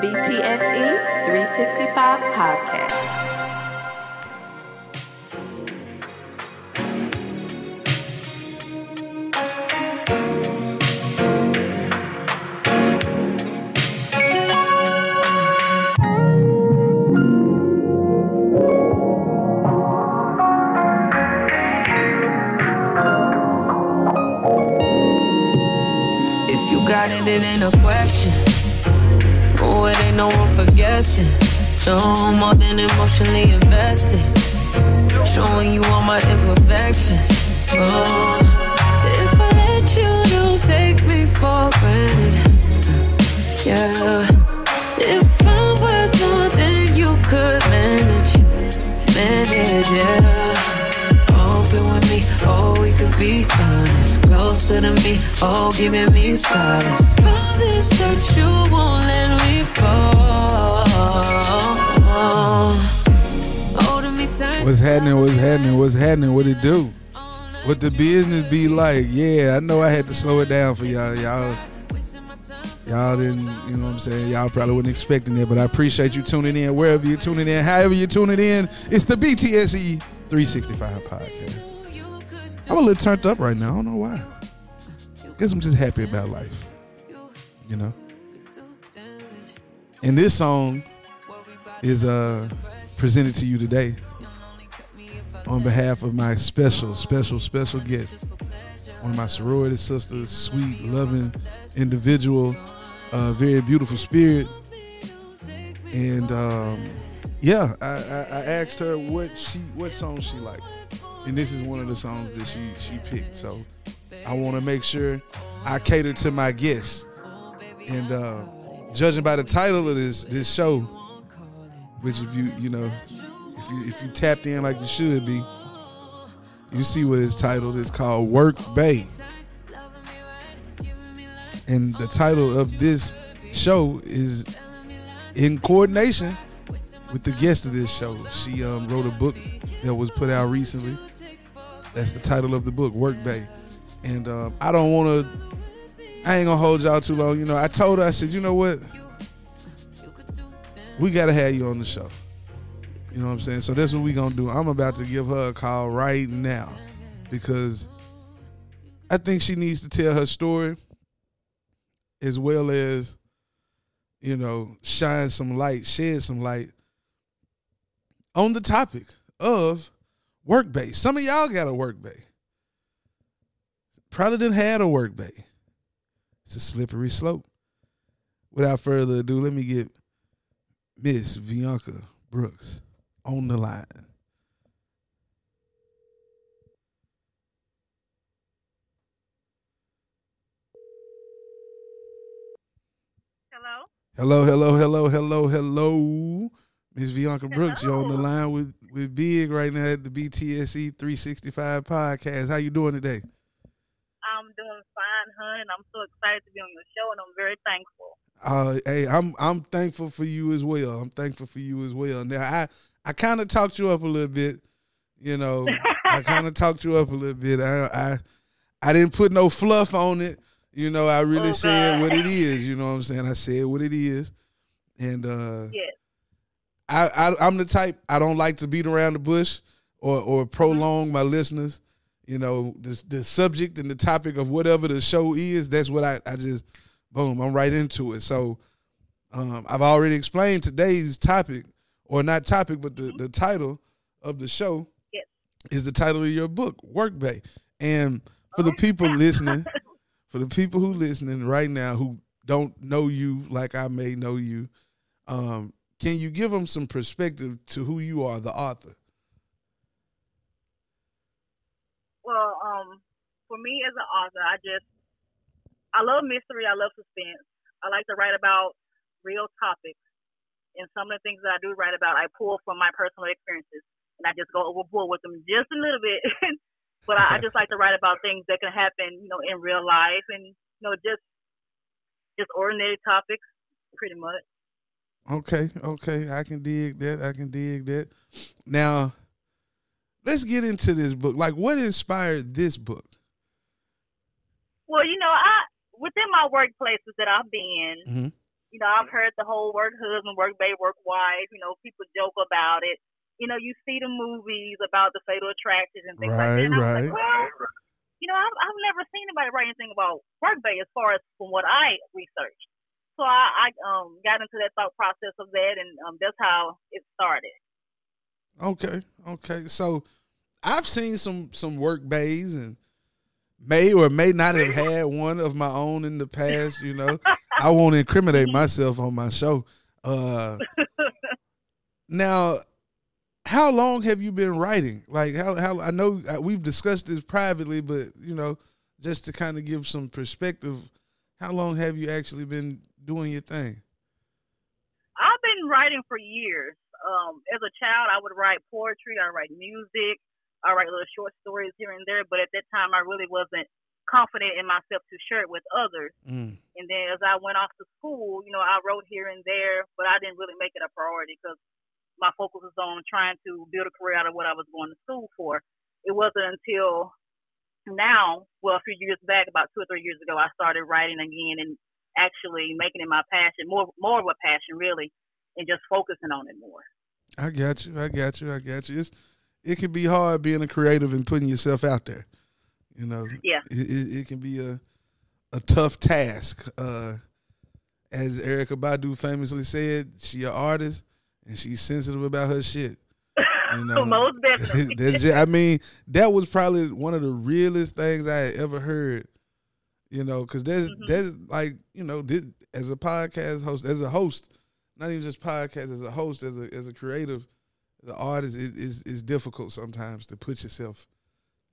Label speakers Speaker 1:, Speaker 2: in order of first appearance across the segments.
Speaker 1: BTSE 365 podcast.
Speaker 2: No more than emotionally invested. Showing you all my imperfections. Oh, Closer to me, oh, giving me silence. Promise that you won't let me fall.
Speaker 3: Oh, What's happening? What's happening? What's happening? What it do? What the business be like? Yeah, I know I had to slow it down for y'all. Y'all, y'all didn't, you know what I'm saying? Y'all probably wasn't expecting it, but I appreciate you tuning in wherever you're tuning in, however you're tuning in. It's the BTSE 365 podcast. I'm a little turned up right now. I don't know why. Guess I'm just happy about life. You know? And this song is uh presented to you today on behalf of my special, special, special guest. One of my sorority sisters, sweet, loving individual, uh, very beautiful spirit. And um, yeah, I, I, I asked her what she what song she liked and this is one of the songs that she she picked. So I want to make sure I cater to my guests. And uh, judging by the title of this this show, which if you you know if you if you tapped in like you should be, you see what it's titled. It's called Work Bae. And the title of this show is in coordination with the guest of this show. She um, wrote a book that was put out recently that's the title of the book, Work Bae. And um, I don't want to. I ain't gonna hold y'all too long. You know, I told her, I said, you know what? We gotta have you on the show. You know what I'm saying? So that's what we gonna do. I'm about to give her a call right now because I think she needs to tell her story as well as, you know, shine some light, shed some light on the topic of work bae. Some of y'all got a work bae. Probably didn't had a work bae. It's a slippery slope. Without further ado, let me get Miss Bianca Brooks on the line.
Speaker 4: Hello.
Speaker 3: Hello, hello, hello, hello, hello. Miss Bianca Brooks, you're on the line with with Big right now at the BTSE 365 podcast. How you doing today?
Speaker 4: I'm doing fine, hun. I'm so excited to be on your show, and I'm very thankful.
Speaker 3: Uh, hey, I'm I'm thankful for you as well. I'm thankful for you as well. Now, I I kind of talked you up a little bit. You know, I kind of talked you up a little bit. I, I I didn't put no fluff on it. You know, I really oh, said what it is. You know what I'm saying? I said what it is, and uh,
Speaker 4: yes.
Speaker 3: I, I am the type I don't like to beat around the bush or or prolong my listeners. You know, the the subject and the topic of whatever the show is, that's what I, I just boom, I'm right into it. So um, I've already explained today's topic, or not topic, but the, the title of the show
Speaker 4: yes.
Speaker 3: is the title of your book, Work Bae. And for the people listening, for the people who listening right now who don't know you like I may know you, um, can you give them some perspective to who you are, the author?
Speaker 4: Well, um, for me as an author, I just I love mystery. I love suspense. I like to write about real topics, and some of the things that I do write about, I pull from my personal experiences, and I just go overboard with them just a little bit. but I, I just like to write about things that can happen, you know, in real life, and you know, just just ordinary topics, pretty much.
Speaker 3: Okay, okay, I can dig that. I can dig that. Now, let's get into this book. Like, what inspired this book?
Speaker 4: Well, you know, I within my workplaces that I've been,
Speaker 3: mm-hmm.
Speaker 4: you know, I've heard the whole work husband, work babe, work wife. You know, people joke about it. You know, you see the movies about the fatal attractions and things
Speaker 3: Right,
Speaker 4: like that. And I was
Speaker 3: right.
Speaker 4: like, well, you know, I've, I've never seen anybody write anything about work babe as far as from what I researched. So I, I um got into that thought process of that, and um, that's how it started.
Speaker 3: Okay, okay. So I've seen some some work baes and may or may not have had one of my own in the past. You know, I won't incriminate myself on my show. Uh, now, how long have you been writing? Like how how I know uh, we've discussed this privately, but you know, just to kind of give some perspective, how long have you actually been doing your thing?
Speaker 4: I've been writing for years. Um, as a child, I would write poetry, I write music, I write little short stories here and there. But at that time, I really wasn't confident in myself to share it with others.
Speaker 3: Mm.
Speaker 4: And then as I went off to school, you know, I wrote here and there, but I didn't really make it a priority because my focus was on trying to build a career out of what I was going to school for. It wasn't until now, well, a few years back, about two or three years ago, I started writing again and actually making it my passion, more more of a passion really, and just focusing on it more.
Speaker 3: I got you. I got you. I got you. It's, it can be hard being a creative and putting yourself out there. You know,
Speaker 4: Yeah.
Speaker 3: it, it, can be a a tough task. Uh, as Erykah Badu famously said, she an artist and she's sensitive about her shit. You know,
Speaker 4: Most definitely.
Speaker 3: That's ju- I mean, that was probably one of the realest things I had ever heard. You know, because there's
Speaker 4: Mhm.
Speaker 3: there's like you know this, as a podcast host, as a host, not even just podcast, as a host, as a as a creative, the artist is is is difficult sometimes to put yourself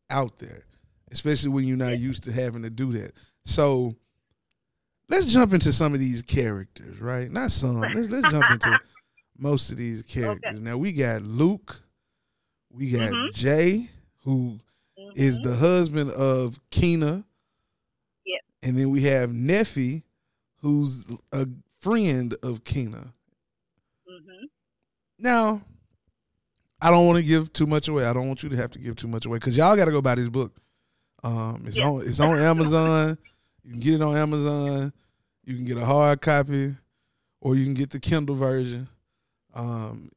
Speaker 3: out there, especially when you're not used to having to do that. So let's jump into some of these characters, right? Not some. Let's let's jump into most of these characters. Now we got Luke, we got
Speaker 4: Mhm.
Speaker 3: Jay, who is
Speaker 4: Mhm.
Speaker 3: the husband of Keena.
Speaker 4: Yep.
Speaker 3: And then we have Neffy, who's a friend of Keena.
Speaker 4: Mhm.
Speaker 3: Now, I don't want to give too much away. I don't want you to have to give too much away because y'all got to go buy this book. Um, it's
Speaker 4: Yeah.
Speaker 3: on it's on Amazon. You can get it on Amazon. You can get a hard copy, or you can get the Kindle version. Um,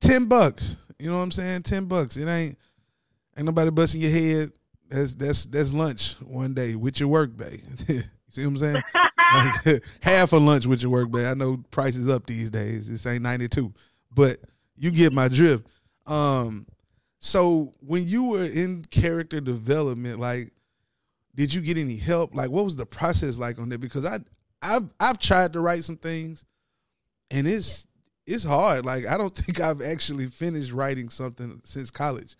Speaker 3: ten bucks. You know what I'm saying? Ten bucks. It ain't ain't nobody busting your head. That's that's that's lunch one day with your work bae. you see what I'm saying? like half a lunch with your work bae. I know prices up these days. This ain't 92, but you get my drift. Um, so when you were in character development, like, did you get any help? Like, what was the process like on that? Because I, I've I've tried to write some things, and it's it's hard. Like, I don't think I've actually finished writing something since college,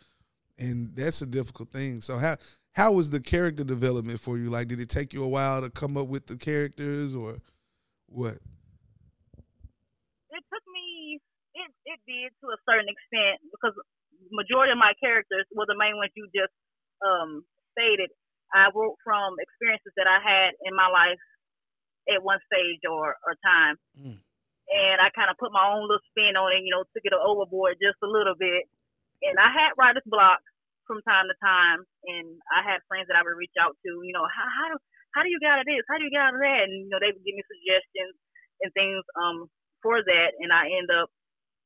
Speaker 3: and that's a difficult thing. So how how was the character development for you? Like, did it take you a while to come up with the characters, or what?
Speaker 4: it took me it did to a certain extent because majority of my characters were the main ones you just um stated. I wrote from experiences that I had in my life at one stage or or time.
Speaker 3: Mm.
Speaker 4: And I kind of put my own little spin on it, you know, took it overboard just a little bit. And I had writer's block from time to time, and I had friends that I would reach out to, you know, how how do how do you get out of this? How do you get out of that? And you know, they would give me suggestions and things um for that, and I end up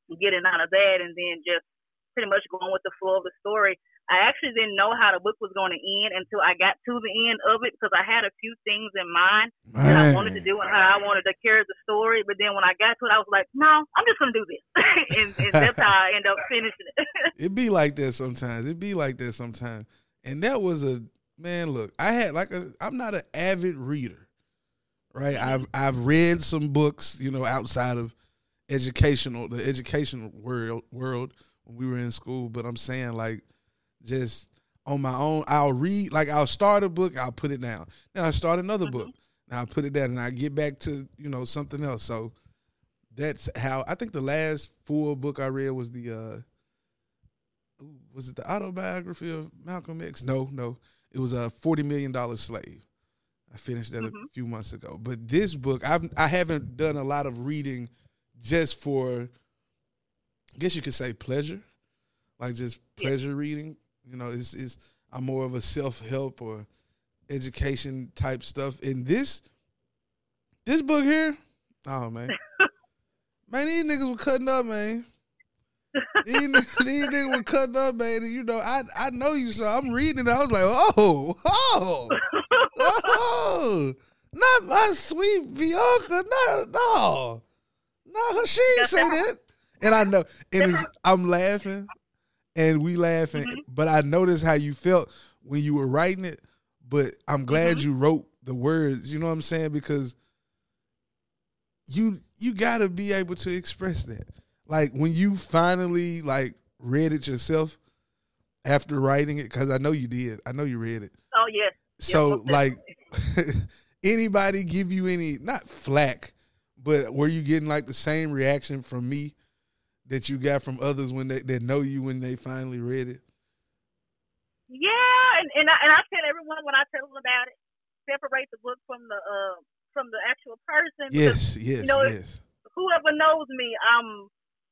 Speaker 4: getting out of that, and then just pretty much going with the flow of the story. I actually didn't know how the book was going to end until I got to the end of it because I had a few things in mind that I wanted to do and how I wanted to carry the story. But then when I got to it, I was like, no, I'm just going to do this. and, and that's how I end up finishing it.
Speaker 3: it be like that sometimes. It be like that sometimes. And that was a man. Look, I had like a. I'm not an avid reader, right? I've I've read some books, you know, outside of educational the educational world world when we were in school. But I'm saying like just on my own, I'll read like I'll start a book, I'll put it down. Then I start another book, now I put it down, and I get back to you know something else. So that's how I think the last full book I read was the uh was it the autobiography of Malcolm X? No, no. It was a forty million dollar slave. I finished that
Speaker 4: Mhm.
Speaker 3: a few months ago. But this book, I've I haven't done a lot of reading just for I guess you could say pleasure. Like just
Speaker 4: Yeah.
Speaker 3: pleasure reading. You know, it's it's I'm more of a self help or education type stuff. And this this book here, Oh man, man, these niggas were cutting up, man. these, niggas, these niggas were cutting up, man. And, you know, I I know you, so I'm reading it. I was like, oh, oh, oh, not my sweet Bianca. No, no, no, she ain't say that. And I know, and it's, I'm laughing, and we laughing,
Speaker 4: Mhm.
Speaker 3: but I noticed how you felt when you were writing it. But I'm glad
Speaker 4: Mhm.
Speaker 3: you wrote the words. You know what I'm saying? Because you you got to be able to express that. Like when you finally like read it yourself after writing it, because I know you did. I know you read it.
Speaker 4: Oh yes.
Speaker 3: So like, anybody give you any not flack, but were you getting like the same reaction from me that you got from others when they that know you when they finally read it?
Speaker 4: Yeah, and and I, and I tell everyone when I tell them about it, separate the book from the uh from the actual person. because
Speaker 3: Yes, yes,
Speaker 4: know,
Speaker 3: yes.
Speaker 4: Whoever knows me, I'm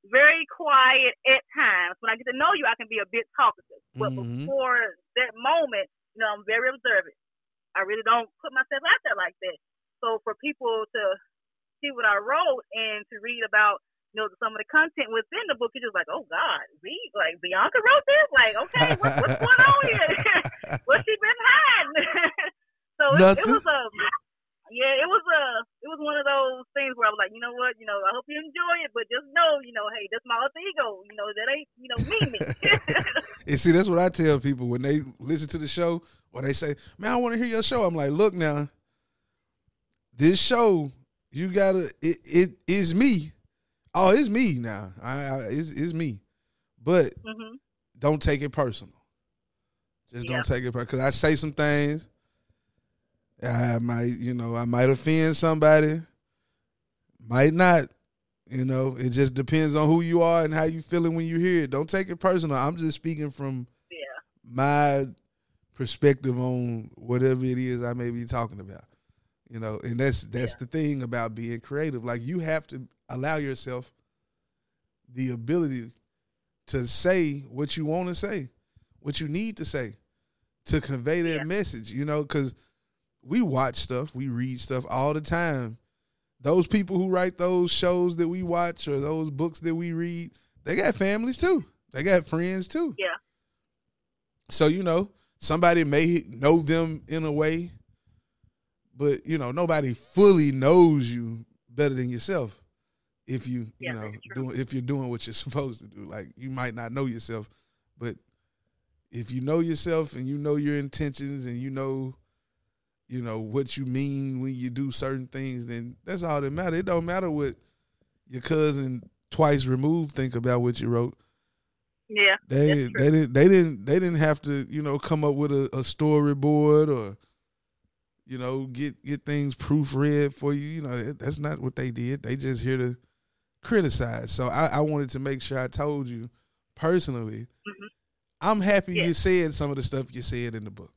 Speaker 4: very quiet at times. When I get to know you, I can be a bit talkative. But
Speaker 3: Mhm.
Speaker 4: before that moment, you know, I'm very observant. I really don't put myself out there like that. So for people to see what I wrote and to read about you know some of the content within the book, it's just like, oh God, read like Bianca wrote this. Like, okay, what, what's going on here? what's she been hiding? so it, it was a yeah, it was a it was one of those things where I was like, you know what, you know, I hope you enjoy it, but just know, you know, hey, that's my alter ego. You know, that ain't you know me me.
Speaker 3: And see, that's what I tell people when they listen to the show or they say, "Man, I want to hear your show." I'm like, "Look now, this show, you gotta. It, it is me. Oh, it's me now. I, I it's, it's me. But
Speaker 4: hmm
Speaker 3: don't take it personal. Just
Speaker 4: Yeah.
Speaker 3: don't take it personal because I say some things. I might, you know, I might offend somebody. Might not. You know, it just depends on who you are and how you feeling when you hear it. Don't take it personal. I'm just speaking from
Speaker 4: Yeah.
Speaker 3: my perspective on whatever it is I may be talking about. You know, and that's that's
Speaker 4: Yeah.
Speaker 3: the thing about being creative. Like you have to allow yourself the ability to say what you want to say, what you need to say to convey that
Speaker 4: Yeah.
Speaker 3: message, you know, cuz we watch stuff, we read stuff all the time. Those people who write those shows that we watch or those books that we read, they got families too. They got friends too.
Speaker 4: Yeah.
Speaker 3: So you know, somebody may know them in a way, but you know, nobody fully knows you better than yourself. If you, you know, doing if you're doing what you're supposed to do, like you might not know yourself, but if you know yourself and you know your intentions and you know, you know what you mean when you do certain things, then that's all that matters. It don't matter what your cousin twice removed think about what you wrote.
Speaker 4: Yeah.
Speaker 3: They they didn't they didn't they didn't have to you know come up with a, a storyboard or you know get get things proofread for you. You know that's not what they did. They just here to criticize. So I, I wanted to make sure I told you personally.
Speaker 4: Mhm.
Speaker 3: I'm happy you said some of the stuff you said in the book.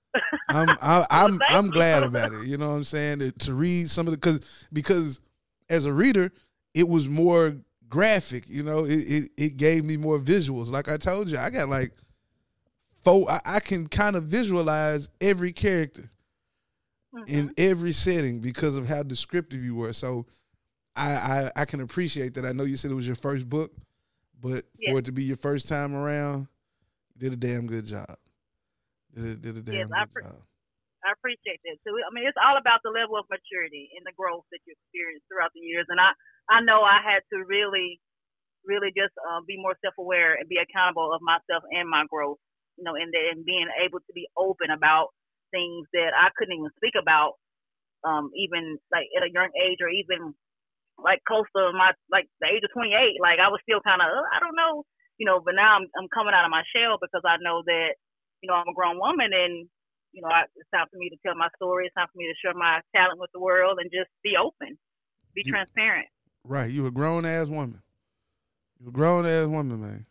Speaker 3: I'm I, I'm
Speaker 4: thank
Speaker 3: I'm glad about it. You know what I'm saying? To, to read some of the because because as a reader, it was more graphic. You know, it, it it gave me more visuals. Like I told you, I got like four. I, I can kind of visualize every character
Speaker 4: Mhm.
Speaker 3: in every setting because of how descriptive you were. So I, I I can appreciate that. I know you said it was your first book, but
Speaker 4: Yeah.
Speaker 3: for it to be your first time around, you did a damn good job. Did a, did a damn
Speaker 4: Yes, I
Speaker 3: good job.
Speaker 4: I appreciate that too. I mean, it's all about the level of maturity and the growth that you experience throughout the years. And I, I know I had to really, really just uh, be more self-aware and be accountable of myself and my growth. You know, and then being able to be open about things that I couldn't even speak about, um, even like at a young age or even like close to my like the age of 28. Like I was still kind of, uh, I don't know, you know. But now I'm I'm coming out of my shell because I know that you know I'm a grown woman and you know, I, it's time for me to tell my story. It's time for me to share my talent with the world and just be open, be
Speaker 3: You-
Speaker 4: transparent.
Speaker 3: Right, you a grown ass woman. You a grown ass woman, man.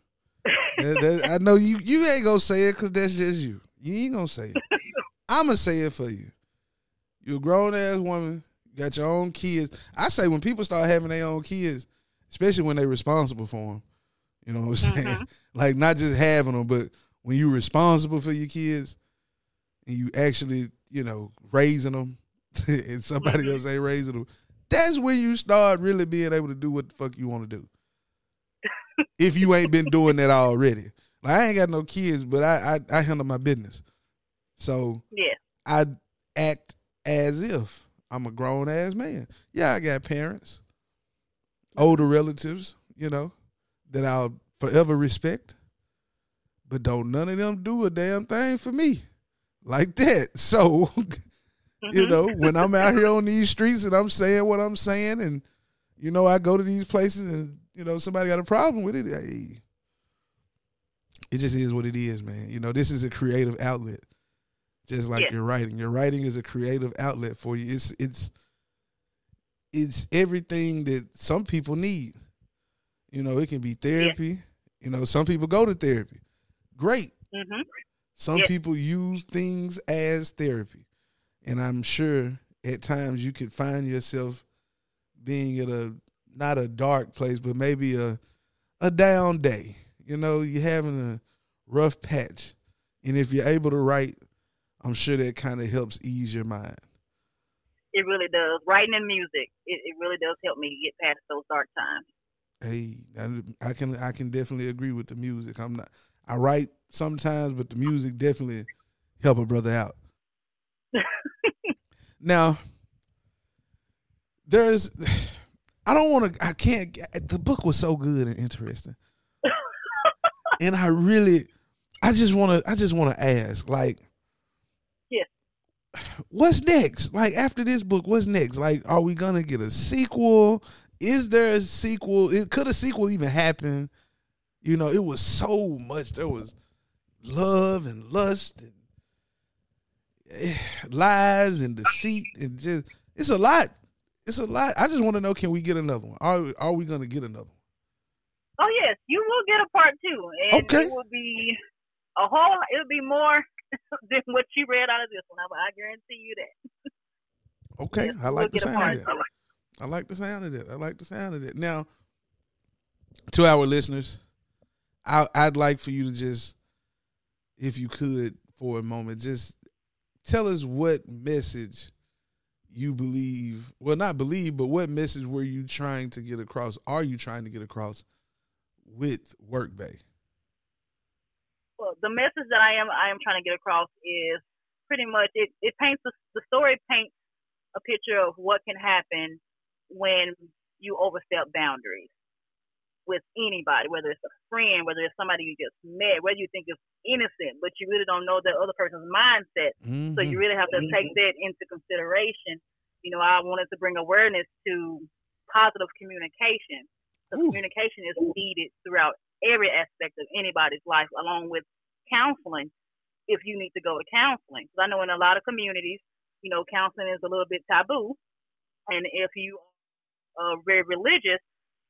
Speaker 3: That- that- I know you. You ain't gonna say it because that's just you. You ain't gonna say it. I'm gonna say it for you. You're a grown ass woman. You got your own kids. I say when people start having their own kids, especially when they're responsible for them. You know what I'm saying?
Speaker 4: Mhm.
Speaker 3: Like not just having them, but when you're responsible for your kids and you actually, you know, raising them, and somebody
Speaker 4: Mhm.
Speaker 3: else ain't raising them. that's when you start really being able to do what the fuck you want to do. if you ain't been doing that already. Like I ain't got no kids, but I I, I handle my business. So
Speaker 4: Yeah.
Speaker 3: I act as if I'm a grown ass man. Yeah, I got parents, older relatives, you know, that I'll forever respect. But don't none of them do a damn thing for me like that. So, you
Speaker 4: Mhm.
Speaker 3: know, when I'm out here on these streets and I'm saying what I'm saying, and you know, I go to these places and you know somebody got a problem with it, hey, it just is what it is, man. You know, this is a creative outlet, just like
Speaker 4: Yeah.
Speaker 3: your writing. Your writing is a creative outlet for you. It's it's it's everything that some people need. You know, it can be therapy. You know, some people go to therapy. Great.
Speaker 4: Mhm.
Speaker 3: Some
Speaker 4: Yeah.
Speaker 3: people use things as therapy. And I'm sure at times you could find yourself being at a not a dark place, but maybe a a down day. You know, you're having a rough patch. And if you're able to write, I'm sure that kind of helps ease your mind.
Speaker 4: It really does. Writing and music, it, it really does help me get past those dark times.
Speaker 3: Hey, I, I can I can definitely agree with the music. I'm not I write sometimes, but the music definitely help a brother out. now, there's I don't want to I can't the book was so good and interesting. and I really I just want to I just want to ask like. What's next? Like after this book, what's next? Like are we going to get a sequel? Is there a sequel? It could a sequel even happen? You know, it was so much. There was love and lust and eh, lies and deceit and just it's a lot. It's a lot. I just want to know: Can we get another one? Are are we going to get another one?
Speaker 4: Oh yes, you will get a part two, and
Speaker 3: Okay.
Speaker 4: it will be a whole. It'll be more than what you read out of this one. I, I guarantee you that.
Speaker 3: Okay, I
Speaker 4: we'll
Speaker 3: like the sound of that. I like the sound of that. I like the sound of that. Now, to our listeners, I, I'd like for you to just, if you could, for a moment, just tell us what message you believe. Well, not believe, but what message were you trying to get across? Are you trying to get across with Work Bae?
Speaker 4: Well, the message that I am I am trying to get across is pretty much it. It paints the, the story paints a picture of what can happen when you overstep boundaries with anybody, whether it's a friend, whether it's somebody you just met, whether you think is innocent, but you really don't know the other person's mindset. So you mm-hmm. really have to mm-hmm. take that into consideration. You know, I wanted to bring awareness to positive communication. So
Speaker 3: Ooh.
Speaker 4: communication is needed throughout every aspect of anybody's life, along with counseling. If you need to go to counseling, because I know in a lot of communities, you know, counseling is a little bit taboo, and if you are very religious,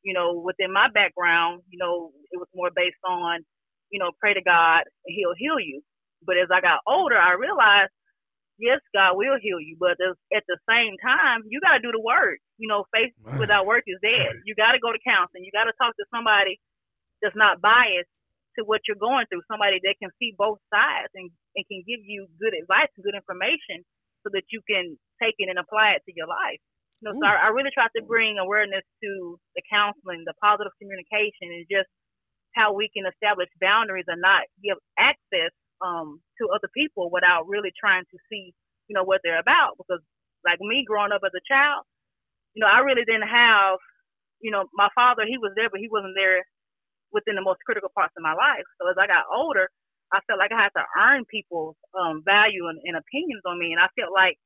Speaker 4: you know, within my background, you know, it was more based on, you know, pray to God, He'll heal you. But as I got older, I realized, yes, God will heal you, but at the same time, you got to do the work. You know, faith without work is dead. You got to go to counseling. You got to talk to somebody that's not biased to what you're going through, somebody that can see both sides and, and can give you good advice and good information so that you can take it and apply it to your life. You know, so I, I really try to bring awareness to the counseling, the positive communication, and just how we can establish boundaries and not give access um, to other people without really trying to see, you know, what they're about. Because like me growing up as a child, you know, I really didn't have, you know, my father, he was there, but he wasn't there within the most critical parts of my life. So as I got older, I felt like I had to earn people's um, value and, and opinions on me. And I felt like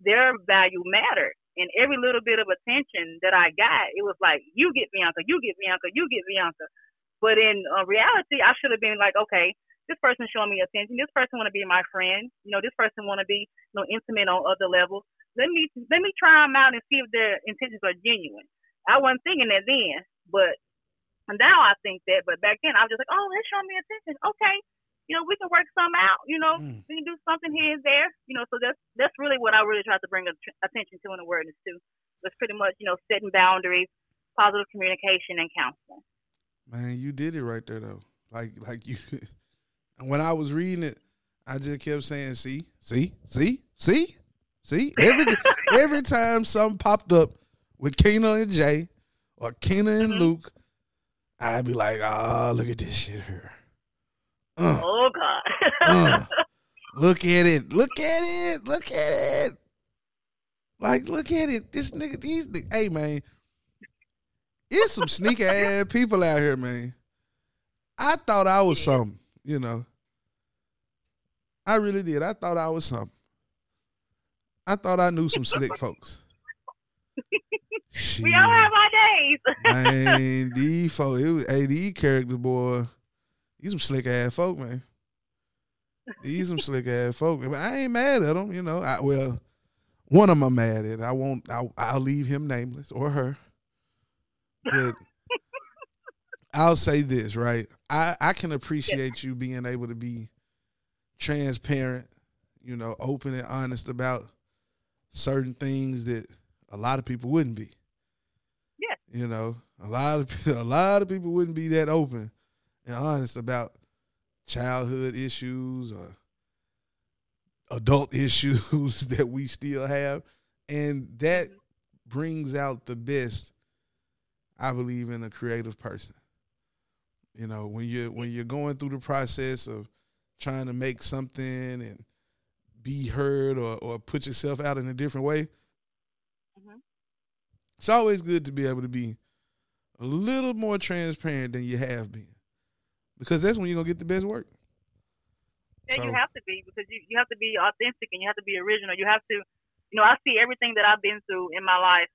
Speaker 4: their value mattered. And every little bit of attention that I got, it was like, you get Bianca, you get Bianca, you get Bianca. But in uh, reality, I should have been like, okay, this person showing me attention. This person want to be my friend. You know, this person want to be, you know, intimate on other levels. Let me let me try them out and see if their intentions are genuine. I wasn't thinking that then, but now I think that. But back then, I was just like, oh, they're showing me attention. Okay, you know, we can work some out. You know,
Speaker 3: Mm.
Speaker 4: we can do something here and there. You know, so that's that's really what I really tried to bring attention to and awareness to. Was pretty much, you know, setting boundaries, positive communication, and counseling.
Speaker 3: Man, you did it right there though. Like like you and when I was reading it, I just kept saying, see, see, see, see, see. Every every time something popped up with Kina and Jay or Kina and
Speaker 4: Mhm.
Speaker 3: Luke, I'd be like, oh, look at this shit here. Uh,
Speaker 4: Oh God.
Speaker 3: uh, look at it. Look at it. Look at it. Like, look at it. This nigga, these niggas. Hey, man. It's some sneaky ass people out here, man. I thought I was something, you know. I really did. I thought I was something. I thought I knew some slick folks.
Speaker 4: We all have our days.
Speaker 3: man, these folk, it was, hey, these character boy, these some slick ass folk, man. These some slick ass folk. But I ain't mad at them, you know. I, well, one of them I'm mad at. I won't. I'll, I'll leave him nameless or her. But I'll say this, right? I I can appreciate you being able to be transparent, you know, open and honest about certain things that a lot of people wouldn't be. You know, a lot of a lot of people wouldn't be that open and honest about childhood issues or adult issues that we still have, and that brings out the best. I believe in a creative person. You know, when you when you're going through the process of trying to make something and be heard or, or put yourself out in a different way. It's always good to be able to be a little more transparent than you have been. Because that's when you're gonna get the best work.
Speaker 4: Yeah,
Speaker 3: So-
Speaker 4: you have to be because you, you have to be authentic and you have to be original. You have to, you know, I see everything that I've been through in my life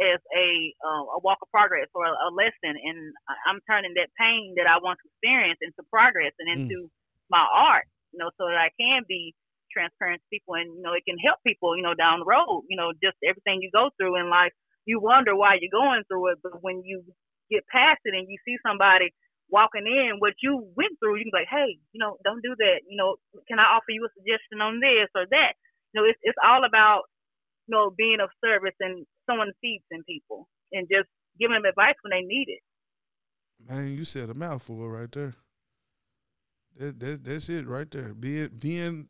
Speaker 4: as a uh, a walk of progress or a, a lesson, and I'm turning that pain that I once experienced into progress and
Speaker 3: Mm.
Speaker 4: into my art. You know, so that I can be transparent to people and you know it can help people. You know, down the road. You know, just everything you go through in life, you wonder why you're going through it, but when you get past it and you see somebody walking in what you went through, you can be like, hey, you know, don't do that. You know, can I offer you a suggestion on this or that? You know, it's it's all about you know being of service and sowing seeds in people and just giving them advice when they need it.
Speaker 3: Man, you said a mouthful right there. That, that that's it right there. Being being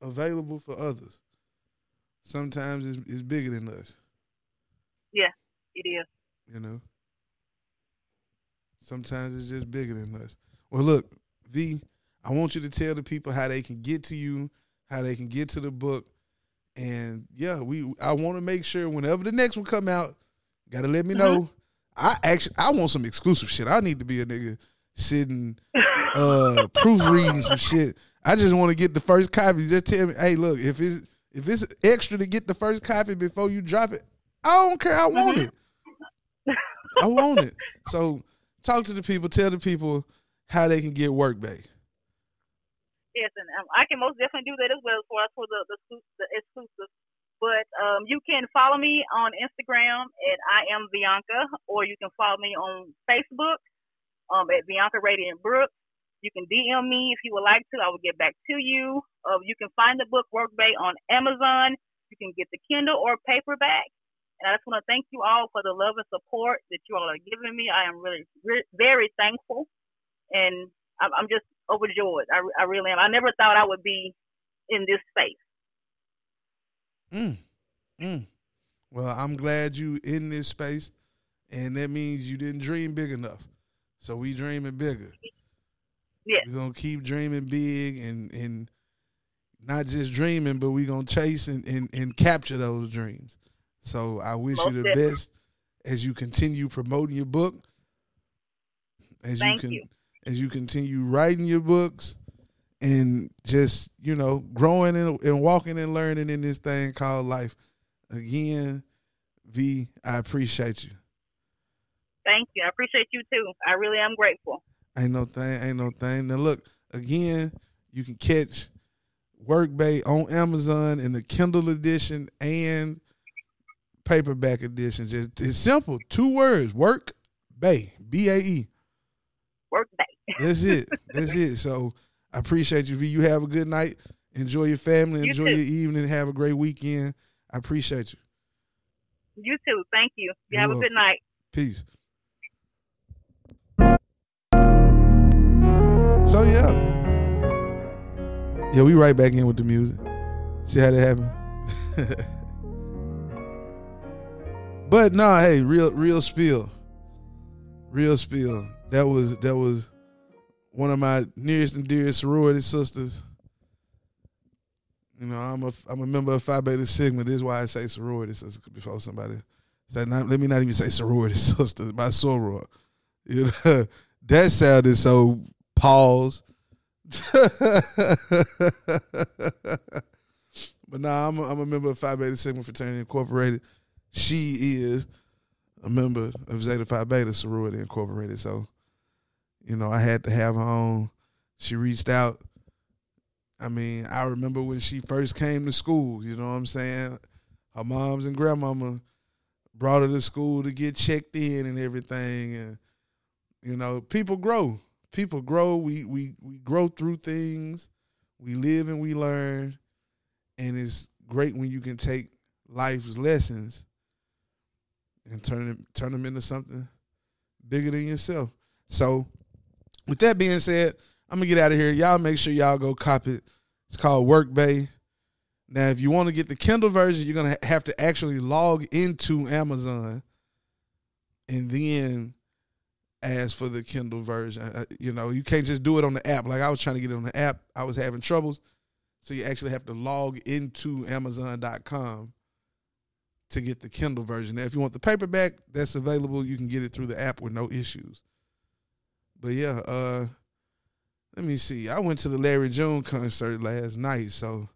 Speaker 3: available for others. Sometimes it's, it's bigger than us.
Speaker 4: It is.
Speaker 3: You know. Sometimes it's just bigger than us. Well, look, V, I want you to tell the people how they can get to you, how they can get to the book, and yeah, we. I want to make sure whenever the next one come out, got to let me know. I actually I want some exclusive shit. I need to be a nigga sitting uh proofreading some shit. I just want to get the first copy. Just tell me, hey, look, if it's if it's extra to get the first copy before you drop it, I don't care. I want it. I want it. So talk to the people. Tell the people how they can get work back.
Speaker 4: Yes, and um, I can most definitely do that as well for for the the, the exclusive. But um, you can follow me on Instagram at I am Bianca, or you can follow me on Facebook um, at Bianca Radiant Brooks. You can DM me if you would like to. I will get back to you. Uh, you can find the book Work Bae on Amazon. You can get the Kindle or paperback. And I just want to thank you all for the love and support that you all are giving me. I am really, re- very thankful, and I'm, I'm just overjoyed. I, I really am. I never thought I would be in this space.
Speaker 3: Mm. Mm. Well, I'm glad you in this space, and that means you didn't dream big enough. So we dreaming bigger.
Speaker 4: Yes.
Speaker 3: We're gonna keep dreaming big and and not just dreaming, but we're gonna chase and, and, and capture those dreams. So I wish
Speaker 4: Most
Speaker 3: you the
Speaker 4: definitely.
Speaker 3: best as you continue promoting your book. As
Speaker 4: Thank
Speaker 3: you can
Speaker 4: you.
Speaker 3: as you continue writing your books and just, you know, growing and, and walking and learning in this thing called life. Again, V, I appreciate you.
Speaker 4: Thank you. I appreciate you too. I really am grateful.
Speaker 3: Ain't no thing, ain't no thing. Now look, again, you can catch Work Workbae on Amazon in the Kindle edition and paperback edition. Just it's simple. Two words. Work Bae. B A E.
Speaker 4: Work day.
Speaker 3: That's it. That's it. So I appreciate you, V. You have a good night. Enjoy your family.
Speaker 4: You
Speaker 3: Enjoy
Speaker 4: too.
Speaker 3: your evening. Have a great weekend. I appreciate you.
Speaker 4: You too. Thank you. You
Speaker 3: You're
Speaker 4: have a good night.
Speaker 3: Peace. So yeah. Yeah, we right back in with the music. See how that happened? But nah, hey, real real spill. Real spill. That was that was one of my nearest and dearest sorority sisters. You know, I'm a I'm a member of Phi Beta Sigma. This is why I say sorority sister before somebody say not, let me not even say sorority sister, my soror. You know, that sounded so pause. but nah, I'm a, I'm a member of Phi Beta Sigma Fraternity Incorporated. She is a member of Zeta Phi Beta Sorority Incorporated. So, you know, I had to have her on. She reached out. I mean, I remember when she first came to school, you know what I'm saying? Her moms and grandmama brought her to school to get checked in and everything. And, you know, people grow. People grow. We we we grow through things. We live and we learn. And it's great when you can take life's lessons and turn them turn them into something bigger than yourself. So, with that being said, I'm gonna get out of here. Y'all make sure y'all go copy it. It's called Work Bae. Now, if you want to get the Kindle version, you're gonna have to actually log into Amazon, and then ask for the Kindle version. You know, you can't just do it on the app. Like I was trying to get it on the app, I was having troubles. So you actually have to log into Amazon.com to get the Kindle version. Now, if you want the paperback, that's available. You can get it through the app with no issues. But yeah, uh, let me see. I went to the Larry June concert last night, so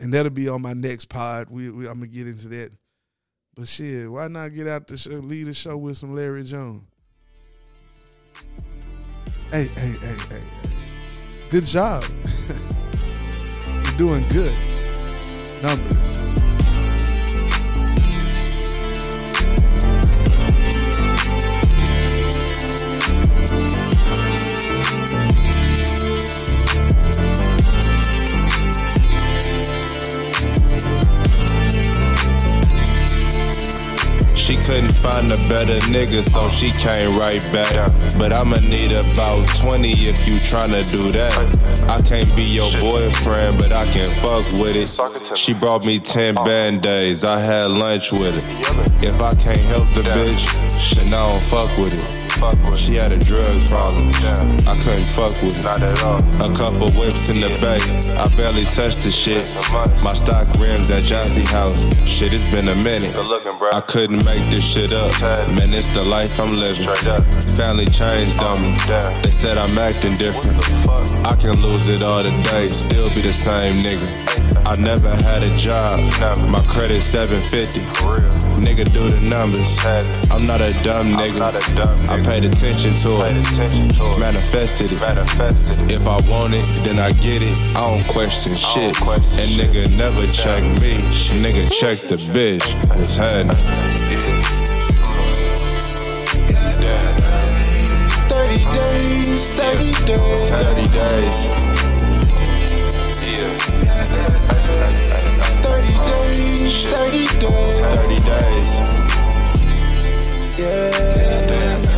Speaker 3: and that'll be on my next pod. We, we I'm gonna get into that. But shit, why not get out the show, lead the show with some Larry Jones? Hey, hey, hey, hey, hey. Good job. You're doing good. Numbers.
Speaker 5: Couldn't find a better nigga, so she came right back. But I'ma need about 20 if you tryna do that. I can't be your boyfriend, but I can fuck with it. She brought me 10 band aids, I had lunch with it. If I can't help the bitch, then I don't fuck with it. She had a drug problem. I couldn't fuck with it. Not at all. A couple whips in the bay. I barely touched the shit. My stock rims at Johnsy House. Shit, it's been a minute. Looking, I couldn't make this shit up. Man, it's the life I'm living. Family changed on me. They said I'm acting different. I can lose it all today, still be the same nigga. I never had a job. My credit 750. Nigga, do the numbers. I'm not a dumb nigga. I paid attention to it. Manifested, it. If I want it, then I get it. I don't question shit. And nigga never check me. Nigga check the bitch. What's happening? 30 days, 30 days, 30 days. Yeah least 30 days. 30 days. Yeah.